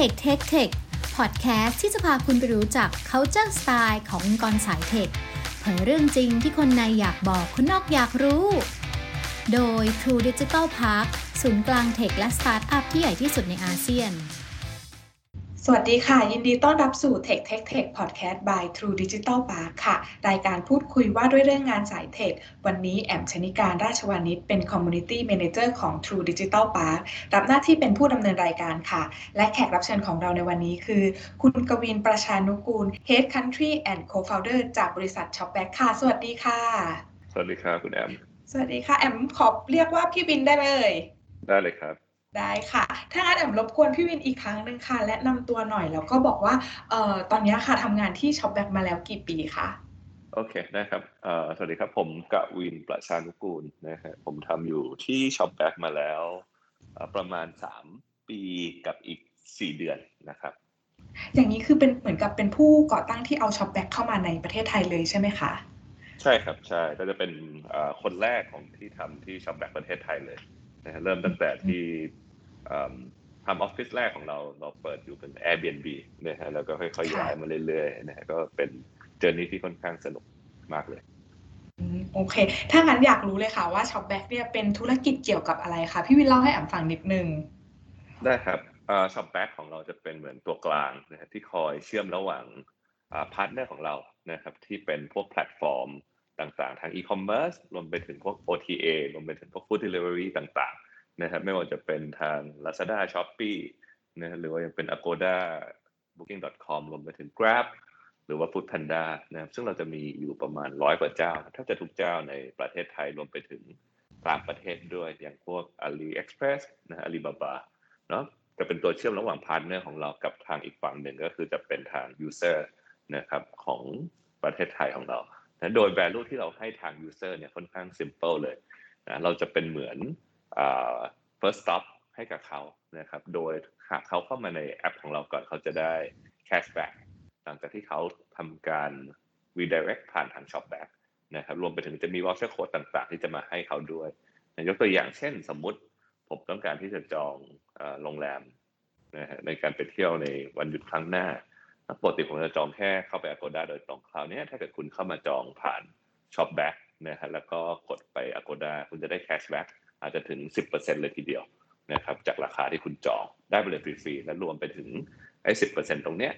Tech Tech Tech พอดแคสต์ที่จะพาคุณไปรู้จัก culture style ขององค์กรสายเทคเผยเรื่องจริงที่คนในอยากบอกคนนอกอยากรู้ โดย True Digital Park ศูนย์กลางเทคและสตาร์ทอัพที่ใหญ่ที่สุดในอาเซียน สวัสดีค่ะ ยินดีต้อนรับสู่ Tech Tech Tech Podcast by True Digital Park ค่ะ รายการพูดคุยว่าด้วยเรื่องงานสายเทค วันนี้แอมชนิการราชวานิชเป็น Community Manager ของ True Digital Park รับหน้าที่เป็นผู้ดำเนินรายการค่ะ และแขกรับเชิญของเราในวันนี้คือ คุณกวินประชานุกูล Head Country and Co-founder จากบริษัท Shopback ค่ะ สวัสดีค่ะ สวัสดีครับคุณแอม สวัสดีค่ะแอมขอเรียกว่าพี่วินได้ไหมเอ่ยได้เลยครับ ได้ค่ะ ถ้างั้นแอมรบกวนพี่วินอีกครั้งหนึ่งค่ะ แนะนำตัวหน่อยแล้วก็บอกว่าเอ่อตอนนี้ค่ะทำงานที่ Shopback มาแล้วกี่ปีคะโอเคได้ครับเอ่อสวัสดีครับผมกวินประชานุกูลนะฮะผมทำอยู่ที่ Shopback มาแล้วเอ่อประมาณ 3 ปีกับอีก 4 เดือนนะครับ อย่างนี้คือเป็นเหมือนกับเป็นผู้ก่อตั้งที่เอา Shopback เข้ามาในประเทศไทยเลยใช่ไหมคะใช่ครับใช่ก็จะเป็นเอ่อคนแรกของที่ทำที่ Shopback ประเทศไทยเลยนะฮะเริ่มตั้งแต่ที่เอิ่ม ทำออฟฟิศแรกของเราเราเปิดอยู่เป็น Airbnb นะฮะแล้วก็ค่อยๆย้ายมาเรื่อยๆนะฮะก็เป็น journey ที่ค่อนข้างสนุกมากเลยอืมโอเค ถ้างั้นอยากรู้เลยค่ะว่า Shopback เนี่ยเป็นธุรกิจเกี่ยวกับอะไรคะพี่วินเล่าให้แอมฟังนิดนึง ได้ครับ Shopback ของเราจะเป็นเหมือนตัวกลางนะครับที่คอยเชื่อมระหว่าง partner ของเรานะครับที่เป็นพวกแพลตฟอร์มต่างๆ ทางอีคอมเมิร์ซรวมไปถึงพวก OTA รวมไปถึงพวก Food Delivery ต่างๆ นะครับไม่ว่าจะเป็นทาง Lazada Shopee นะฮะหรือว่ายังเป็น Agoda Booking.com รวมไปถึง Grab หรือว่า Food Panda นะครับซึ่งเราจะมีอยู่ประมาณร้อยกว่าเจ้า ถ้าจะทุกเจ้าในประเทศไทยรวมไปถึงต่างประเทศด้วยอย่างพวก AliExpress นะฮะ Alibaba เนาะจะเป็นตัวเชื่อมระหว่าง partner ของเรากับทางอีกฝั่งหนึ่งก็คือจะเป็นทาง user นะครับของประเทศไทยของเรานะโดย value ที่เราให้ทาง user เนี่ยค่อนข้าง simple เลยนะเราจะเป็นเหมือน first stop ให้กับเขานะครับ โดยหากเขาเข้ามาในแอปของเราก่อนเขาจะได้ cashback หลังจากที่เขาทำการ redirect ผ่านทาง shopback นะครับรวมไปถึงจะมี voucher code ต่างๆ ที่จะมาให้เขาด้วยยกตัวอย่างเช่นสมมุติผมต้องการที่จะจองโรงแรมนะฮะในการไปเที่ยวในวันหยุดครั้งหน้าปกติผมจะจองแค่เข้าไป Agoda โดยตรงคราวนี้ถ้าเกิดคุณเข้ามาจองผ่าน Shopback นะฮะแล้วก็กดไป Agoda คุณจะได้ cashback อาจจะถึง 10%เลยทีเดียวนะครับจากราคาที่คุณจองได้ไปเลยฟรีๆและรวมไปถึงไอ้10%ตรงเนี้ย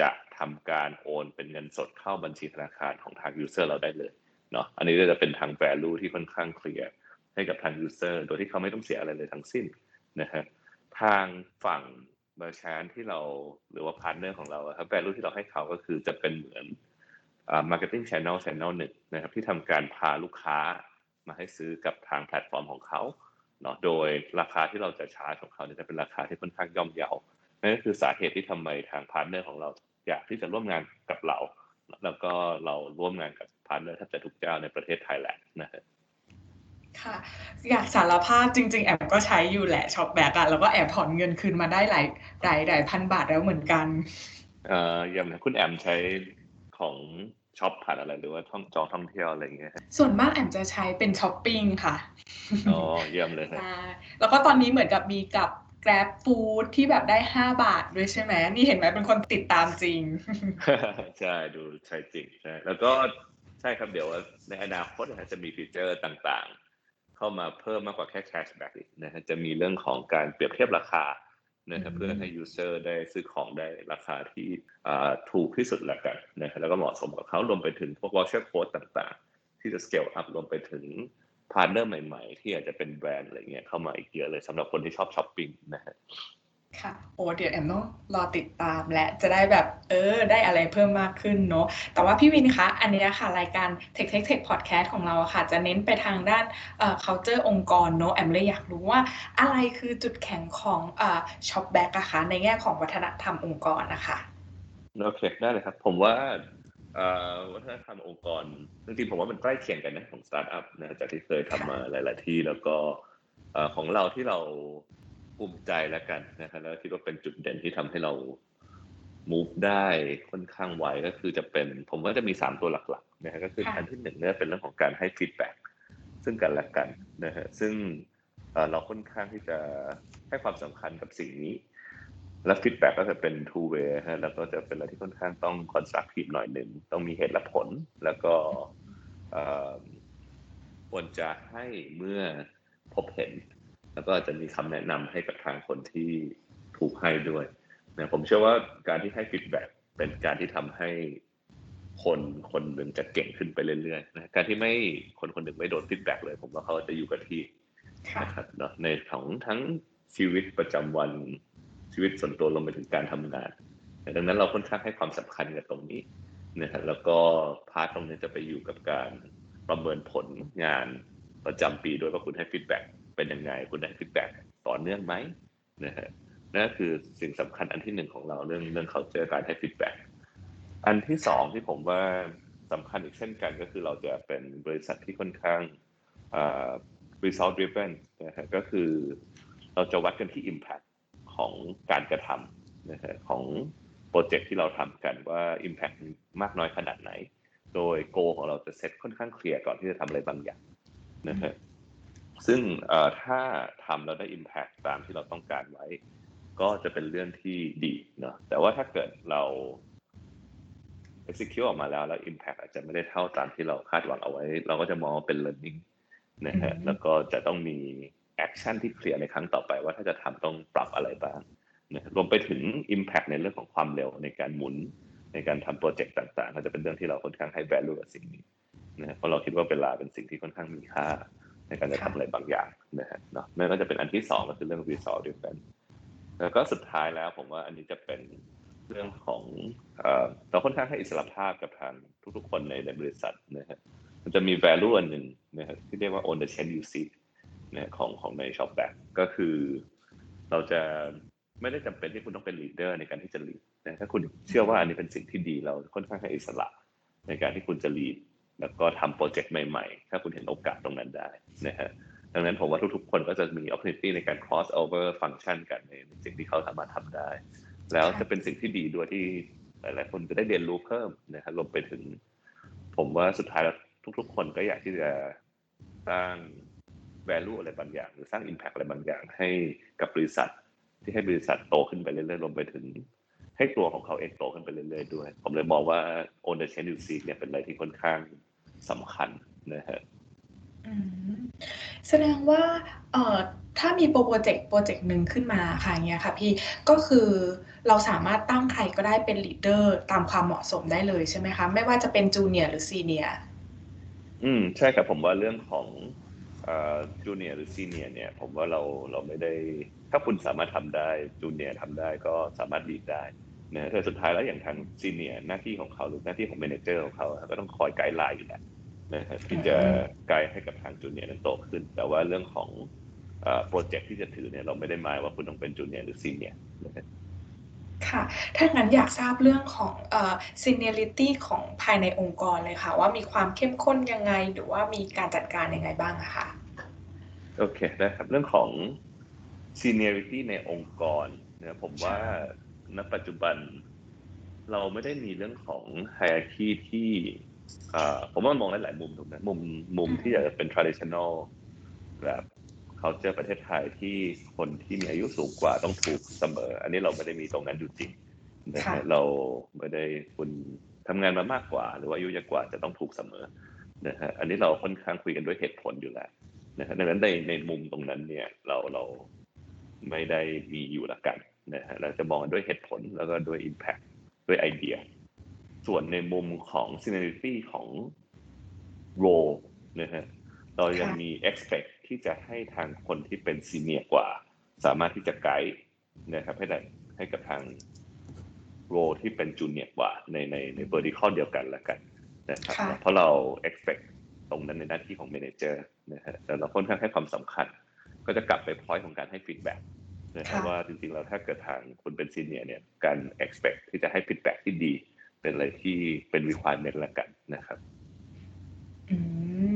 จะทำการโอนเป็นเงินสดเข้าบัญชีธนาคารของทาง user เราได้เลยเนาะอันนี้ก็จะเป็นทาง value ที่ค่อนข้างเคลียร์ให้กับทาง user โดยที่เขาไม่ต้องเสียอะไรเลยทั้งสิ้นนะฮะทางฝั่ง merchant ที่เราหรือว่า partner ของเราครับ value ที่เราให้เขาก็คือจะเป็นเหมือนอ่า marketing channel channel หนึ่งนะครับที่ทำการพาลูกค้า มาให้ซื้อกับทางแพลตฟอร์มของเขาเนาะโดยราคาที่เราจะชาร์จของเขาเนี่ยจะเป็นราคาที่ค่อนข้างย่อมเยานั่นก็คือสาเหตุที่ทำไมทาง partner ของเราอยากที่จะร่วมงานกับเรา แล้วก็เราร่วมงานกับ partner แทบจะทุกเจ้าในประเทศไทยแหละนะฮะค่ะอยากสารภาพจริง ๆ แอมก็ใช้อยู่แหละ Shopback อะแล้วก็แอบถอนเงินคืนมาได้หลายหลายหลายพันบาทแล้วเหมือนกัน เอ่ออย่างคุณแอมใช้ของ shop ผ่านอะไรหรือว่าท่องจองท่องเที่ยวอะไรอย่างเงี้ยฮะส่วนมากแอมจะใช้เป็นช้อปปิ้งค่ะอ๋อเยี่ยมเลยฮะใช่แล้วก็ตอนนี้เหมือนกับมีกับ Grab Food ที่แบบได้ 5 บาทด้วยใช่ไหมนี่เห็นไหมเป็นคนติดตามจริง ใช่ ดูใช่จริงใช่แล้วก็ใช่ครับเดี๋ยวในอนาคตนะฮะจะมีฟีเจอร์ต่างๆ เข้ามาเพิ่มมากกว่าแค่ cashback อีกนะฮะจะมีเรื่องของการเปรียบเทียบราคา นะครับอืมเพื่อให้ user ได้ซื้อของได้ราคาที่อ่าถูกที่สุดแล้วกันนะฮะแล้วก็เหมาะสมกับเขารวมไปถึงพวก voucher code ต่างๆ ที่จะ scale up รวมไปถึง partner ใหม่ๆ ที่อาจจะเป็นแบรนด์อะไรเงี้ยเข้ามาอีกเยอะเลยสำหรับคนที่ชอบช้อปปิ้งนะฮะ ค่ะ โอ้เดี๋ยวแอมต้องรอติดตามและจะได้แบบเออ ได้อะไรเพิ่มมากขึ้นเนาะแต่ว่าพี่วินคะ อันเนี้ยค่ะ รายการ Tech Tech Tech Podcast ของเราอะค่ะ จะเน้นไปทางด้านเอ่อ culture องค์กรเนาะแอมเลยอยากรู้ว่าอะไรคือจุดแข็งของเอ่อ Shopback อะคะในแง่ของวัฒนธรรมองค์กรนะคะโอเคได้เลยครับ ผมว่าเอ่อวัฒนธรรมองค์กรจริงๆผมว่ามันใกล้เคียงกันนะของสตาร์ทอัพนะจากที่เคยทำมาหลาย ๆ ที่แล้วก็เอ่อของเราที่เรา ภูมิใจแล้วกันนะครับแล้วคิดว่าเป็นจุดเด่นที่ทำให้เรา move ได้ค่อนข้างไวก็คือจะเป็น ผมว่าจะมีสามตัวหลักๆนะฮะก็คือค่ะอันที่หนึ่งเนี่ยเป็นเรื่องของการให้ feedbackซึ่งกันและกันนะฮะซึ่งเอ่อเราค่อนข้างที่จะให้ความสำคัญกับสิ่งนี้ และ feedback ก็จะเป็น two way ฮะแล้วก็จะเป็นอะไรที่ค่อนข้างต้อง constructive หน่อยหนึ่งต้องมีเหตุและผล แล้วก็ควรจะให้เมื่อพบเห็น แล้วก็จะมีคำแนะนำให้กับทางคนที่ถูกให้ด้วยนะผมเชื่อว่าการที่ให้ feedback เป็นการที่ทำให้คนคนหนึ่งจะเก่งขึ้นไปเรื่อยๆนะการที่ไม่คนคนหนึ่งไม่โดน feedback เลย ผมว่าเขาจะอยู่กับที่นะครับเนาะในของทั้งชีวิตประจำวันชีวิตส่วนตัวลงไปถึงการทำงานดังนั้นเราค่อนข้างให้ความสำคัญกับตรงนี้นะครับแล้วก็ part ตรงนี้จะไปอยู่กับการประเมินผลงานประจำปีโดยว่าคุณให้ feedback เป็นยังไง คุณได้ feedback ต่อเนื่องไหมนะฮะนั่นคือสิ่งสำคัญอันที่หนึ่งของเราเรื่องเรื่องเขาเจอการให้ฟีดแบ็กอันที่สองที่ผมว่าสำคัญอีกเช่นกันก็คือเราจะเป็นบริษัทที่ค่อนข้าง result driven นะฮะก็คือเราจะวัดกันที่ impact ของการกระทำนะฮะของโปรเจกต์ที่เราทำกันว่า impact มากน้อยขนาดไหน โดยโกของเราจะเซตค่อนข้างเคลียร์ก่อนที่จะทำอะไรบางอย่างนะฮะ ซึ่งถ้าทำแล้วได้ impact ตามที่เราต้องการไว้ ก็จะเป็นเรื่องที่ดีเนาะแต่ว่าถ้าเกิดเรา execute ออกมาแล้วแล้ว impact อาจจะไม่ได้เท่าตามที่เราคาดหวังเอาไว้ เราก็จะมองเป็น learning นะฮะแล้วก็จะต้องมี action ที่เคลียร์ในครั้งต่อไป ว่าถ้าจะทำต้องปรับอะไรบ้างนะรวมไปถึง Impact ในเรื่องของความเร็วในการหมุนในการทำโปรเจกต์ต่างๆก็จะเป็นเรื่องที่เราค่อนข้างให้ value กับสิ่งนี้นะเพราะเราคิดว่าเวลาเป็นสิ่งที่ค่อนข้างมีค่า ในการจะทำอะไรบางอย่างนะฮะเนาะนั่นก็จะเป็นอันที่สองก็คือเรื่อง result driven แล้วก็สุดท้ายแล้วผมว่าอันนี้จะเป็นเรื่องของเราค่อนข้างให้อิสระภาพกับทางทุกๆ คนในในบริษัทนะฮะมันจะมี value อันหนึ่งนะครับที่เรียกว่า own the change you seek นะของของใน shop back ก็คือเราจะไม่ได้จำเป็นที่คุณต้องเป็น leader ในการที่จะ lead นะถ้าคุณเชื่อว่าอันนี้เป็นสิ่งที่ดีเราค่อนข้างให้อิสระในการที่คุณจะ lead แล้วก็ทำโปรเจกต์ใหม่ๆ ถ้าคุณเห็นโอกาสตรงนั้นได้นะฮะดังนั้นผมว่าทุกๆ คนก็จะมี opportunity ในการ cross over function กันในสิ่งที่เขาสามารถทำได้ แล้วจะเป็นสิ่งที่ดีด้วยที่หลายๆคนจะได้เรียนรู้เพิ่มนะครับรวมไปถึง ผมว่าสุดท้ายแล้วทุก ๆ คนก็อยากที่จะสร้าง value อะไรบางอย่าง หรือสร้าง impact อะไรบางอย่างให้กับบริษัทที่ให้บริษัทโตขึ้นไปเรื่อยๆรวมไปถึง ให้ตัวของเขาเองโตขึ้นไปเรื่อยๆด้วย ผมเลยมองว่า own the change you seek เนี่ยเป็นอะไรที่ค่อนข้างสำคัญนะฮะแสดงว่าเอ่อถ้ามีโปรเจกต์โปรเจกต์หนึ่งขึ้นมาค่ะเงี้ยค่ะพี่ก็คือเราสามารถตั้งใครก็ได้เป็น leader ตามความเหมาะสมได้เลยใช่ไหมคะ ไม่ว่าจะเป็น junior หรือ seniorอืมใช่ครับผมว่าเรื่องของjunior หรือ senior เนี่ย ผมว่าเราเราไม่ได้ ถ้าคุณสามารถทำได้ junior ทำได้ก็สามารถ lead ได้ นะแต่สุดท้ายแล้วอย่างทาง senior หน้าที่ของเขาหรือหน้าที่ของ manager ของเขาก็ต้องคอย guideline อยู่แหละนะครับที่จะไกด์ให้กับทาง junior นั้นโตขึ้น แต่ว่าเรื่องของโปรเจกต์ที่จะถือเนี่ยเราไม่ได้หมายว่าคุณต้องเป็น junior หรือ seniorียร์นะครับค่ะ ถ้างั้นอยากทราบเรื่องของเอ่อ seniority ของภายในองค์กรเลยค่ะ ว่ามีความเข้มข้นยังไง หรือว่ามีการจัดการยังไงบ้างอะค่ะโอเคได้ครับ เรื่องของ seniority ในองค์กรเนี่ยผมว่า ณปัจจุบัน เราไม่ได้มีเรื่องของ hierarchy ที่ผมว่ามองหลายๆมุมถูกไหมมุมมุมที่อยากจะเป็น traditional แบบ culture ประเทศไทยที่คนที่มีอายุสูงกว่าต้องถูกเสมอ อันนี้เราไม่ได้มีตรงนั้นอยู่จริงนะฮะเราไม่ได้คุณทำงานมามากกว่า หรือว่าอายุเยอะกว่าจะต้องถูกเสมอนะฮะอันนี้เราค่อนข้างคุยกันด้วยเหตุผลอยู่แล้วนะฮะดังนั้นในในมุมตรงนั้นเนี่ยเราเรา ไม่ได้มีอยู่ละกันนะฮะเราจะมองด้วยเหตุผลแล้วก็ด้วย impact ด้วยไอเดีย ส่วนในมุมของ seniority ของ role นะฮะเรายังมี expect ที่จะให้ทางคนที่เป็นซีเนียกว่า สามารถที่จะไกด์นะครับให้ได้ให้กับทางโรที่เป็นจูเนียกว่าในในใน vertical เดียวกันละกันนะครับเพราะเรา expect ตรงนั้นในหน้าที่ของ manager นะฮะแต่เราค่อนข้างให้ความสำคัญ ก็จะกลับไป point ของการให้ feedback นะครับว่าจริงๆเราถ้าเกิดทางคุณเป็น senior เนี่ยการ expect ที่จะให้ feedback ที่ดี เป็นอะไรที่เป็น requirement ละกันนะครับอื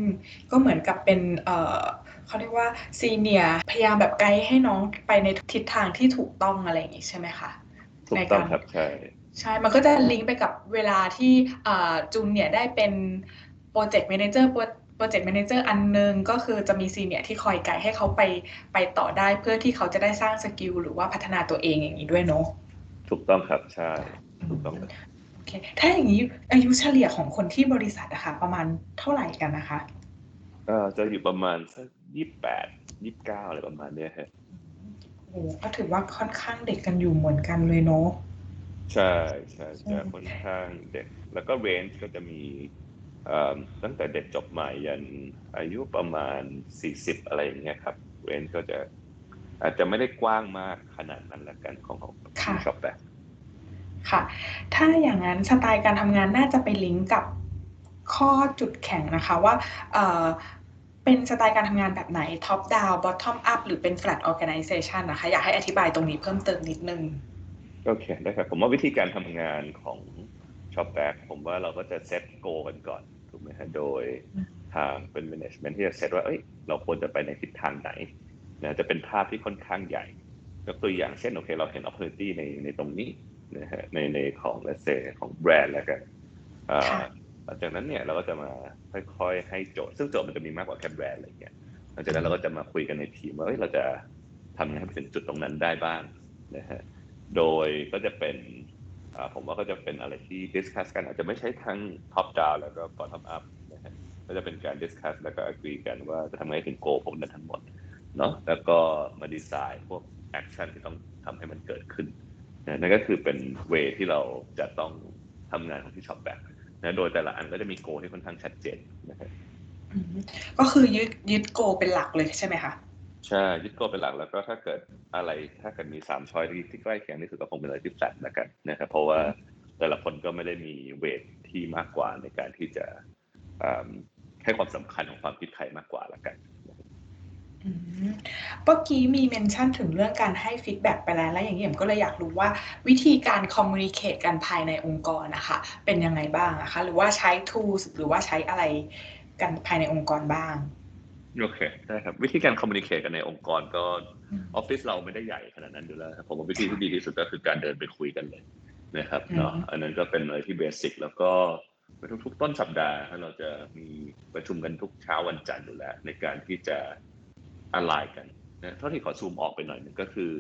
มก็เหมือนกับเป็นเอ่อเขาเรียกว่า senior พยายามแบบไกด์ให้น้องไปในทิศทางที่ถูกต้องอะไรอย่างงี้ใช่ไหมคะถูกต้องครับใช่ใช่ มันก็จะลิงก์ไปกับเวลาที่อ่าจูเนียได้เป็น project manager project manager อันนึงก็คือจะมี senior ที่คอยไกด์ให้เขาไปไปต่อได้เพื่อที่เขาจะได้สร้าง skill หรือว่าพัฒนาตัวเองอย่างนี้ด้วยเนาะถูกต้องครับใช่ถูกต้องเลยโอเคถ้าอย่างนี้อายุเฉลี่ยของคนที่บริษัทอะคะประมาณเท่าไหร่กันนะคะก็จะอยู่ประมาณสักยี่แปดยี่สิบเก้าอะไรประมาณเนี้ยฮะโอ้ก็ถือว่าค่อนข้างเด็กกันอยู่เหมือนกันเลยเนาะใช่ใช่อืจะมค่อนข้างเด็ก แล้วก็เรนจ์ก็จะมีเอ่อ ตั้งแต่เด็กจบใหม่ยันอายุประมาณสี่สิบอะไรอย่างเงี้ยครับเรนจ์ก็จะอาจจะไม่ได้กว้างมากขนาดนั้นละกันของของค่ะชอบแบบค่ะ ถ้าอย่างนั้นสไตล์การทำงานน่าจะไปลิงก์กับข้อจุดแข็งนะคะว่าเอ่อเป็นสไตล์การทำงานแบบไหน top down bottom up หรือเป็น flat organization นะคะ อยากให้อธิบายตรงนี้เพิ่มเติมนิดนึง โอเคได้ครับ ผมว่าวิธีการทำงานของ ShopBack ผมว่าเราก็จะ set goal กันก่อนถูกไหมฮะโดยอืมทางเป็น management ที่จะเซตว่าเอ้ยเราควรจะไปในทิศทางไหนนะจะเป็นภาพที่ค่อนข้างใหญ่ยกตัวอย่างเช่นโอเค เราเห็น opportunity ในในตรงนี้นะฮะในในของ let's say ของแบรนด์แล้วกันอ่าค่ะหลังจากนั้นเนี่ยเราก็จะมาค่อยๆให้โจทย์ ซึ่งโจทย์มันจะมีมากกว่าแค่แบรนด์อะไรเงี้ยหลังจากนั้นเราก็จะมาคุยกันในทีมว่าเอ้ยเราจะทำยังไงให้ไปถึงจุดตรงนั้นได้บ้างนะฮะโดยก็จะเป็นอ่า ผมว่าก็จะเป็นอะไรที่ discuss กันอาจจะไม่ใช่ทั้ง top down แล้วก็ bottom up นะฮะก็จะเป็นการ discuss แล้วก็ agree กันว่าจะทำไงให้ถึง goal พวกนั้นทั้งหมดเนาะแล้วก็มา design พวก action ที่ต้องทำให้มันเกิดขึ้นนะนั่นก็คือเป็น way ที่เราจะต้องทำงานของที่ shop back นะโดยแต่ละอันก็จะมี goal ที่ค่อนข้างชัดเจนนะฮะอืมก็คือยึดยึดโกเป็นหลักเลยใช่ไหมคะ ใช่ยึดโกเป็นหลักแล้วก็ถ้าเกิดอะไรถ้าเกิดมีสามช้อยที่ที่ใกล้เคียงที่สุดก็คงเป็นอะไรที่แฟลตแล้วกันนะครับเพราะว่าแต่ละคนก็ไม่ได้มีเวทที่มากกว่าในการที่จะให้ความสำคัญของความคิดใครมากกว่าละกันเมื่อกี้มี mention ถึงเรื่องการให้ feedback ไปแล้วแล้วอย่างนี้ผมก็เลยอยากรู้ว่าวิธีการ communicate กันภายในองค์กรนะคะ เป็นยังไงบ้างนะคะ หรือว่าใช้ tools หรือว่าใช้อะไรกันภายในองค์กรบ้าง โอเคได้ครับ วิธีการ communicate กันในองค์กรก็อืมออฟฟิศเราไม่ได้ใหญ่ขนาดนั้นอยู่แล้วครับผมว่าวิธีที่ดีที่สุดก็คือการเดินไปคุยกันเลยนะครับอืมเนาะอันนั้นก็เป็นอะไรที่ basic แล้วก็ในทุกๆต้นสัปดาห์เราจะมีประชุมกันทุกเช้าวันจันทร์อยู่แล้ว ในการที่จะอะไรกันนะเท่าที่ขอซูมออกไปหน่อยหนึ่งก็คือ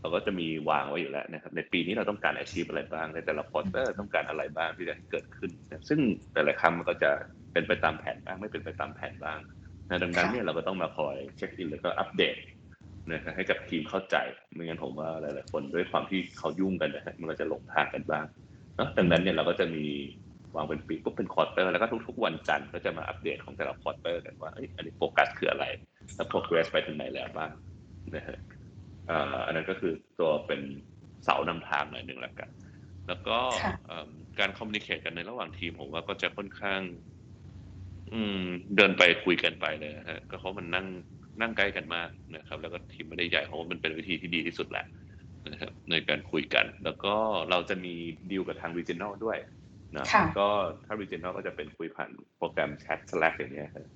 เราก็จะมีวางไว้อยู่แล้วนะครับในปีนี้เราต้องการอาชีพอะไรบ้างในแต่ละควอเตอร์ต้องการอะไรบ้างที่จะให้เกิดขึ้นนะซึ่งแต่ละครั้งมันก็จะเป็นไปตามแผนบ้างไม่เป็นไปตามแผนบ้าง นะดังนั้นเนี่ยเราก็ต้องมาคอยเช็คอินแล้วก็อัปเดตนะครับให้กับทีมเข้าใจไม่งั้นผมว่าหลายๆคนด้วยความที่เขายุ่งกันนะฮะมันก็จะหลงทางกันบ้างเนาะดังนั้นเนี่ยเราก็จะมีวางเป็นปีปุ๊บเป็น quarter แล้วก็ทุก ๆ วันจันทร์ก็จะมาอัปเดตของแต่ละ quarter กันว่าเอ้ยอันนี้โฟกัสคืออะไรแล้ว progress ไปถึงไหนแล้วบ้างนะฮะอ่าอันนั้นก็คือตัวเป็นเสานำทางหน่อยหนึ่งแล้วกัน แล้วก็ค่ะเอิ่มการคอมมิ n น c a t e กันในระหว่างทีมผมว่าก็จะค่อนข้าง อืม เดินไปคุยกันไปเลยนะฮะก็เพราะมันนั่งนั่งใกล้กันมากนะครับ แล้วก็ทีมไม่ได้ใหญ่เพราะว่ามันเป็นวิธีที่ดีที่สุดแหละนะครับในการคุยกัน แล้วก็เราจะมีดีลกับทาง regional ด้วยนะค่ะก็ถ้า regional ก็จะเป็นคุยผ่านโปรแกรมแชท Slack อย่างเงี้ยครับ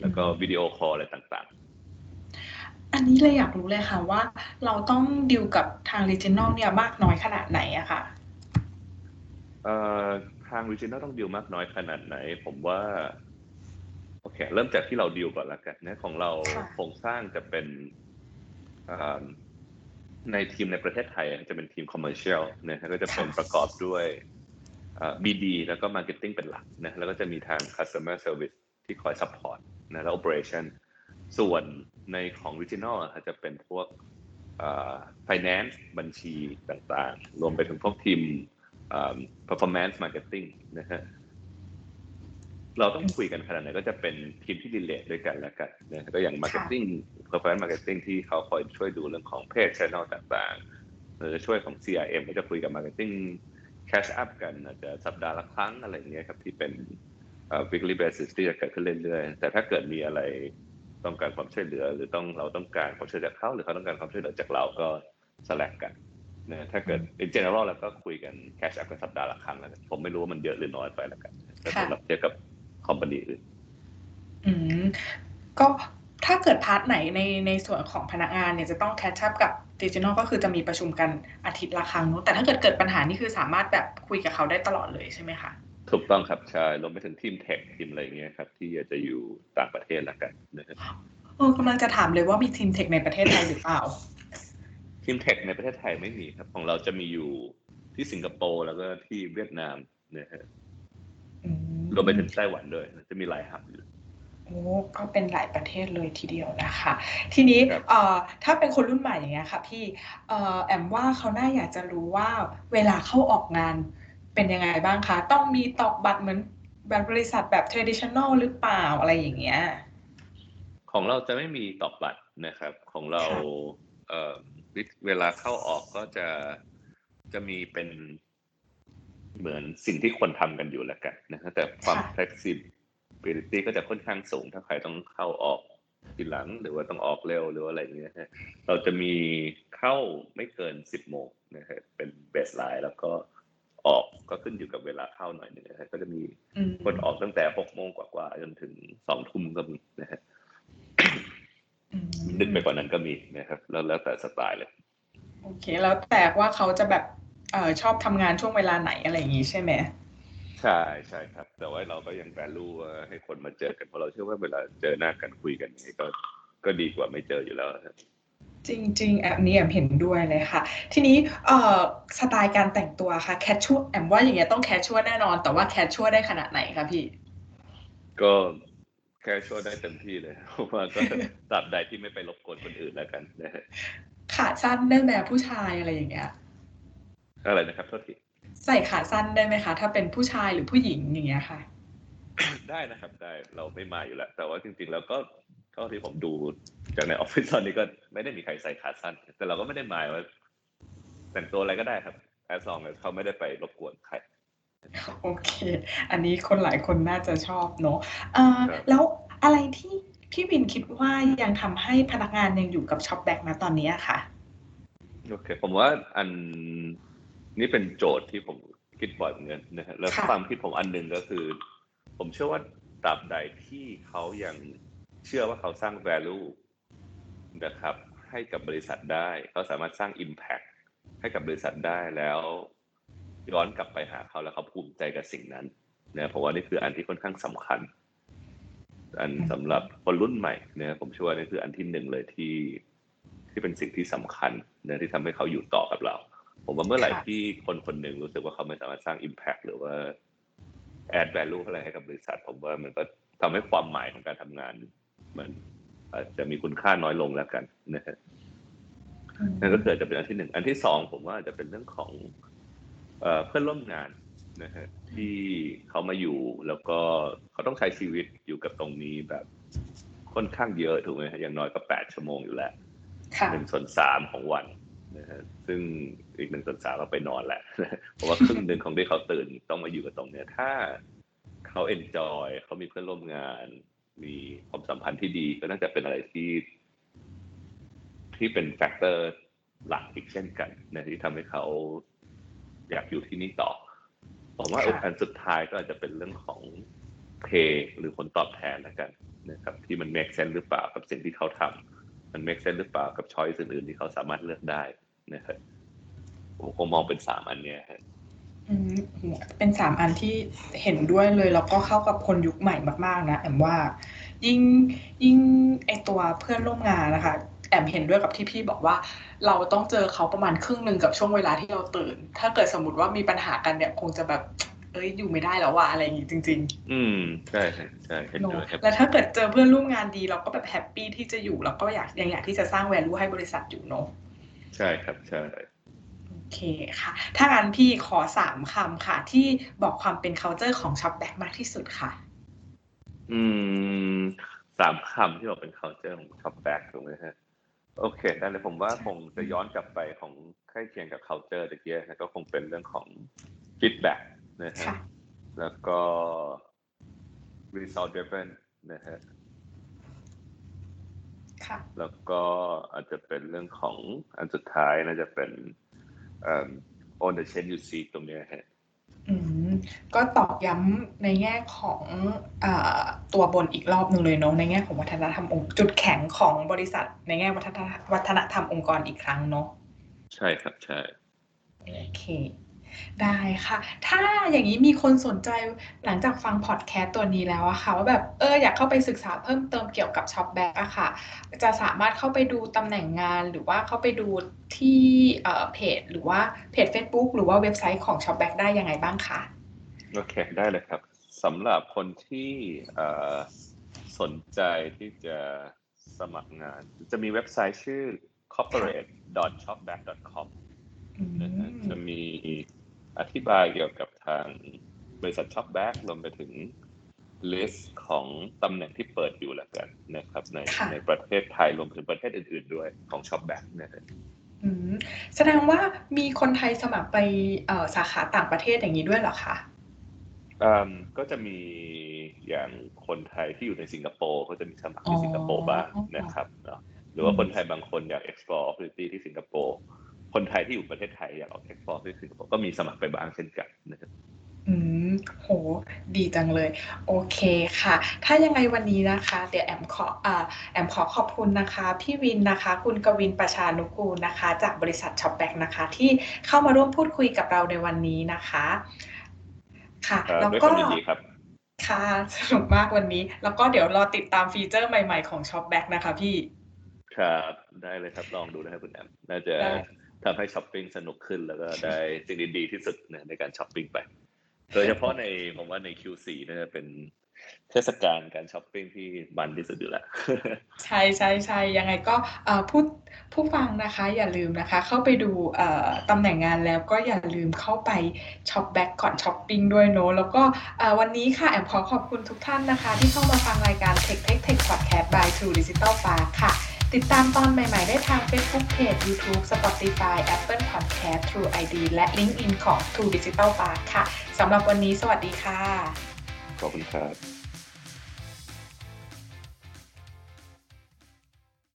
แล้วก็วิดีโอคอลอะไรต่างๆ อันนี้เลยอยากรู้เลยค่ะว่าเราต้องดิวกับทาง regional เนี่ยมากน้อยขนาดไหนอะค่ะเอ่อ ทาง regional ต้องดีลมากน้อยขนาดไหน ผมว่าโอเค เริ่มจากที่เราดีลก่อนละกันนะของเราค่ะโครงสร้างจะเป็นอ่าในทีมในประเทศไทยจะเป็นทีม commercial นะฮะก็จะเป็นประกอบด้วยอ่า BD แล้วก็ marketing เป็นหลักนะแล้วก็จะมีทาง customer service ที่คอย support นะแล้ว operation ส่วนในของ regional อะจะเป็นพวกอ่า finance บัญชีต่างๆ รวมไปถึงพวกทีมอ่า performance marketing นะฮะเราต้องคุยกันขนาดไหนก็จะเป็นทีมที่ดีเลทด้วยกันแล้วกันนะก็อย่าง marketing performance marketing ที่เขาคอยช่วยดูเรื่องของเพจ channel ต่างๆหรือช่วยของ CRM ก็จะคุยกับ marketing catch up กันอาจจะสัปดาห์ละครั้งอะไรอย่างเงี้ยครับที่เป็นเอ่อ weekly basis ที่จะเกิดขึ้นเรื่อยๆแต่ถ้าเกิดมีอะไรต้องการความช่วยเหลือ หรือต้องเราต้องการความช่วยเหลือจากเขาหรือเขาต้องการความช่วยเหลือจากเราก็ select กัน นะถ้าเกิด in general แล้วก็คุยกัน catch up กันสัปดาห์ละครั้งแล้วกันผมไม่รู้ว่ามันเยอะหรือน้อยไปแล้วกันถ้าเกิดเราเทียบกับ company อื่นอืมก็ถ้าเกิด part ไหนในในส่วนของพนักงานเนี่ยจะต้อง catch up กับดิจิทัลก็คือจะมีประชุมกันอาทิตย์ละครั้งเนอะแต่ถ้าเกิดเกิดปัญหานี่คือสามารถแบบคุยกับเขาได้ตลอดเลยใช่ไหมคะถูกต้องครับใช่รวมไปถึงทีม tech ทีมอะไรเงี้ยครับ ที่อยากจะอยู่ต่างประเทศละกันนะครับเออกำลังจะถามเลยว่ามีทีม tech ในประเทศไทยหรือเปล่า ทีมเทคในประเทศไทยไม่มีครับ ของเราจะมีอยู่ที่สิงคโปร์แล้วก็ที่เวียดนามนะฮะรวมไปถึงไต้หวันด้วยจะมีหลายหับอยู่โอ้ก็เป็นหลายประเทศเลยทีเดียวนะคะ ทีนี้เอ่อถ้าเป็นคนรุ่นใหม่อย่างเงี้ยค่ะพี่เอ่อแอมว่าเขาน่าอยากจะรู้ว่าเวลาเข้าออกงานเป็นยังไงบ้างคะ ต้องมีตอกบัตรเหมือนแบบบริษัทแบบ traditional หรือเปล่าอะไรอย่างเงี้ย ของเราจะไม่มีตอกบัตรนะครับ ของเรา เอ่อเวลาเข้าออกก็จะจะมีเป็นเหมือนสิ่งที่คนทำกันอยู่แล้วกันนะแต่ความ flexibility ก็จะค่อนข้างสูงถ้าใครต้องเข้าออกทีหลังหรือว่าต้องออกเร็วหรืออะไรอย่างเงี้ยเราจะมีเข้าไม่เกินสิบโมงนะฮะเป็นเบสไลน์แล้วก็ออกก็ขึ้นอยู่กับเวลาเข้าหน่อยหนึ่งนะฮะก็จะมีคนออกตั้งแต่หกโมงกว่าๆจนถึงสองทุ่มก็มีนะฮะ ดึกไปกว่านั้นก็มีนะครับ แล้วแล้วแต่สไตล์เลย โอเค แล้วแต่ว่าเขาจะแบบเอ่อชอบทำงานช่วงเวลาไหนอะไรอย่างงี้ใช่ไหมใช่ใช่ครับ แต่ว่าเราก็ยังแวลูว่าให้คนมาเจอกันเพราะเราเชื่อว่าเวลาเจอหน้ากันคุยกันนี่ก็ก็ดีกว่าไม่เจออยู่แล้วครับจริงๆแอมนี้แอมเห็นด้วยเลยค่ะ ทีนี้เอ่อสไตล์การแต่งตัวค่ะ casual แอมว่าอย่างเงี้ยต้อง casual แน่นอน แต่ว่า casual ได้ขนาดไหนคะพี่ ก็ casual ได้เต็มที่เลยเพราะว่าก็ตราบใดที่ไม่ไปรบกวนคนอื่นแล้วกันนะฮะขาสั้นได้ไหมผู้ชายอะไรอย่างเงี้ยอะไรนะครับโทษทีใส่ขาสั้นได้ไหมคะ ถ้าเป็นผู้ชายหรือผู้หญิงอย่างเงี้ยค่ะ ได้นะครับได้เราไม่ว่าอยู่แล้ว แต่ว่าจริง ๆ แล้วก็เท่าที่ผมดูจากในออฟฟิศตอนนี้ก็ไม่ได้มีใครใส่ขาสั้น แต่เราก็ไม่ได้หมายว่าแต่งตัวอะไรก็ได้ครับ as long as เขาไม่ได้ไปรบกวนใคร โอเค อันนี้คนหลายคนน่าจะชอบเนาะแล้วอะไรที่พี่วินคิดว่ายังทำให้พนักงานยังอยู่กับ ShopBack มาตอนนี้ค่ะ โอเค ผมว่าอันนี้เป็นโจทย์ที่ผมคิดบ่อยเหมือนกันนะฮะ แล้วความคิดผมอันหนึ่งก็คือ ผมเชื่อว่าตราบใดที่เขายังเชื่อว่าเขาสร้าง value นะครับ ให้กับบริษัทได้ เขาสามารถสร้าง impact ให้กับบริษัทได้แล้ว ย้อนกลับไปหาเขาแล้วเขาภูมิใจกับสิ่งนั้นนะผมว่านี่คืออันที่ค่อนข้างสำคัญ อันสำหรับคนรุ่นใหม่เนี่ยผมเชื่อว่านี่คืออันที่หนึ่งเลยที่ที่เป็นสิ่งที่สำคัญเนี่ยที่ทำให้เขาอยู่ต่อกับเรา ผมว่าเมื่อไหร่ที่คนคนหนึ่งรู้สึกว่าเขาไม่สามารถสร้าง Impact หรือว่า add value อะไรให้กับบริษัท ผมว่ามันก็ทำให้ความหมายของการทำงาน มันอาจจะมีคุณค่าน้อยลงแล้วกันนะฮะนั่นก็เกิดจะเป็นอันที่หนึ่งอันที่สองผมว่าจะเป็นเรื่องของ เพื่อนร่วมงานนะฮะที่เขามาอยู่แล้วก็เขาต้องใช้ชีวิตอยู่กับตรงนี้แบบค่อนข้างเยอะถูกไหมอย่างน้อยก็แปดชั่วโมงอยู่แล้วหนึ่งส่วนสามของวันนะฮะซึ่งอีกหนึ่งส่วนสามเราไปนอนแหละเพราะว่าครึ่งหนึ่งของที่เขาตื่นต้องมาอยู่กับตรงเนี้ยถ้าเขา enjoy เขามีเพื่อนร่วมงาน มีความสัมพันธ์ที่ดีก็น่าจะเป็นอะไรที่ ที่เป็น factor หลักอีกเช่นกันนะที่ทำให้เขา อยากอยู่ที่นี่ต่อ ผมว่าอันสุดท้ายก็อาจจะเป็นเรื่องของ pay หรือผลตอบแทนแล้วกันนะครับที่มัน make sense หรือเปล่ากับสิ่งที่เขาทำมัน make sense หรือเปล่ากับช้อยส์อื่นๆที่เขาสามารถเลือกได้นะครับผมคงมองเป็นสามอันเนี้ยครับเป็นสามอันที่เห็นด้วยเลยแล้วก็เข้ากับคนยุคใหม่มาก ๆ นะแอมว่า ยิ่งยิ่งไอตัวเพื่อนร่วมงานนะคะ แอมเห็นด้วยกับที่พี่บอกว่า เราต้องเจอเขาประมาณครึ่งหนึ่งกับช่วงเวลาที่เราตื่น ถ้าเกิดสมมติว่ามีปัญหากันเนี่ยคงจะแบบเอ้ยอยู่ไม่ได้แล้วว่ะอะไรอย่างงี้จริง ๆ อืมใช่ใช่ใช่เห็นด้วยแล้วถ้าเกิดเจอเพื่อนร่วมงานดีเราก็แบบ happy ที่จะอยู่แล้วก็อยากยังอยากที่จะสร้าง value ให้บริษัทอยู่เนาะใช่ครับใช่โอเคค่ะ ถ้างั้นพี่ขอสามคำค่ะ ที่บอกความเป็น culture ของ ShopBack มากที่สุดค่ะ อืมสามคำที่บอกเป็น culture ของ ShopBack ถูกไหมฮะ โอเคได้เลยผมว่าคงจะย้อนกลับไปของใกล้เคียงกับ culture ตะกี้นะก็คงเป็นเรื่องของ feedback นะฮะแล้วก็ result driven นะฮะแล้วก็อาจจะเป็นเรื่องของอันสุดท้ายน่าจะเป็น on the chain you see ตรงนี้ฮะ ก็ตอกย้ำในแง่ของอตัวบนอีกรอบหนึ่งเลยเนาะในแง่ของวัฒนธรรมองค์จุดแข็งของบริษัท ในแง่วัฒนธรรมองค์กรอีกครั้งเนาะใช่ครับใช่โอเคได้ค่ะ ถ้าอย่างนี้มีคนสนใจหลังจากฟังพอดแคสต์ตัวนี้แล้วอะค่ะว่าแบบเอออยากเข้าไปศึกษาเพิ่มเติมเกี่ยวกับ ShopBack อะค่ะ จะสามารถเข้าไปดูตำแหน่งงานหรือว่าเข้าไปดูที่เพจ หรือว่าเพจ Facebook หรือว่าเว็บไซต์ของ ShopBack ได้ยังไงบ้างคะ โอเคได้เลยครับสำหรับคนที่สนใจที่จะสมัครงาน จะมีเว็บไซต์ชื่อ corporate.shopback.com นะฮะจะมีอธิบายเกี่ยวกับทางบริษัท Shopback รวมไปถึง list ของตำแหน่งที่เปิดอยู่แล้วกันนะครับ ในในประเทศไทยรวมถึงประเทศอื่น ๆ ด้วยของ Shopback นะฮะแสดงว่ามีคนไทยสมัครไปสาขาต่างประเทศอย่างนี้ด้วยเหรอคะ ก็จะมีอย่างคนไทยที่อยู่ในสิงคโปร์ก็จะมีสมัครที่สิงคโปร์บ้างนะครับเนาะหรือว่าคนไทยบางคนอยาก explore opportunity ที่สิงคโปร์คนไทยที่อยู่ประเทศไทยอยากออก export ที่สิงคโปร์ก็มีสมัครไปบ้างเช่นกันนะครับอืมโห ดีจังเลย โอเคค่ะ ถ้ายังไงวันนี้นะคะ เดี๋ยวแอมขออ่าแอมขอขอบคุณนะคะ พี่วินนะคะ คุณกวินประชานุกูลนะคะ จากบริษัท ShopBack นะคะ ที่เข้ามาร่วมพูดคุยกับเราในวันนี้นะคะ ค่ะ แล้วก็ค่ะ สนุกมากวันนี้ แล้วก็เดี๋ยวรอติดตามฟีเจอร์ใหม่ๆของ ShopBack นะคะพี่ ครับ ได้เลยครับ ลองดูนะครับคุณแอม น่าจะทำให้ช้อปปิ้งสนุกขึ้นแล้วก็ได้สิ่งดีๆที่สุดในการช้อปปิ้งไป โดยเฉพาะในผมว่าใน Q4 น่าจะเป็น เทศกาลการช้อปปิ้งที่มันที่สุดอยู่แล้ว ใช่ใช่ใช่ยังไงก็ผู้ผู้ฟังนะคะอย่าลืมนะคะ เข้าไปดูตำแหน่งงานแล้วก็อย่าลืมเข้าไป ShopBack ก่อนช้อปปิ้งด้วยเนาะแล้วก็วันนี้ค่ะแอมขอขอบคุณทุกท่านนะคะ ที่เข้ามาฟังรายการ Tech Tech Tech Podcast by True Digital Park ค่ะติดตามตอนใหม่ ๆ ได้ทาง Facebook Page YouTube Spotify Apple Podcast True ID และ LinkedIn ของ True Digital Park ค่ะ สำหรับวันนี้สวัสดีค่ะ Covent Garden.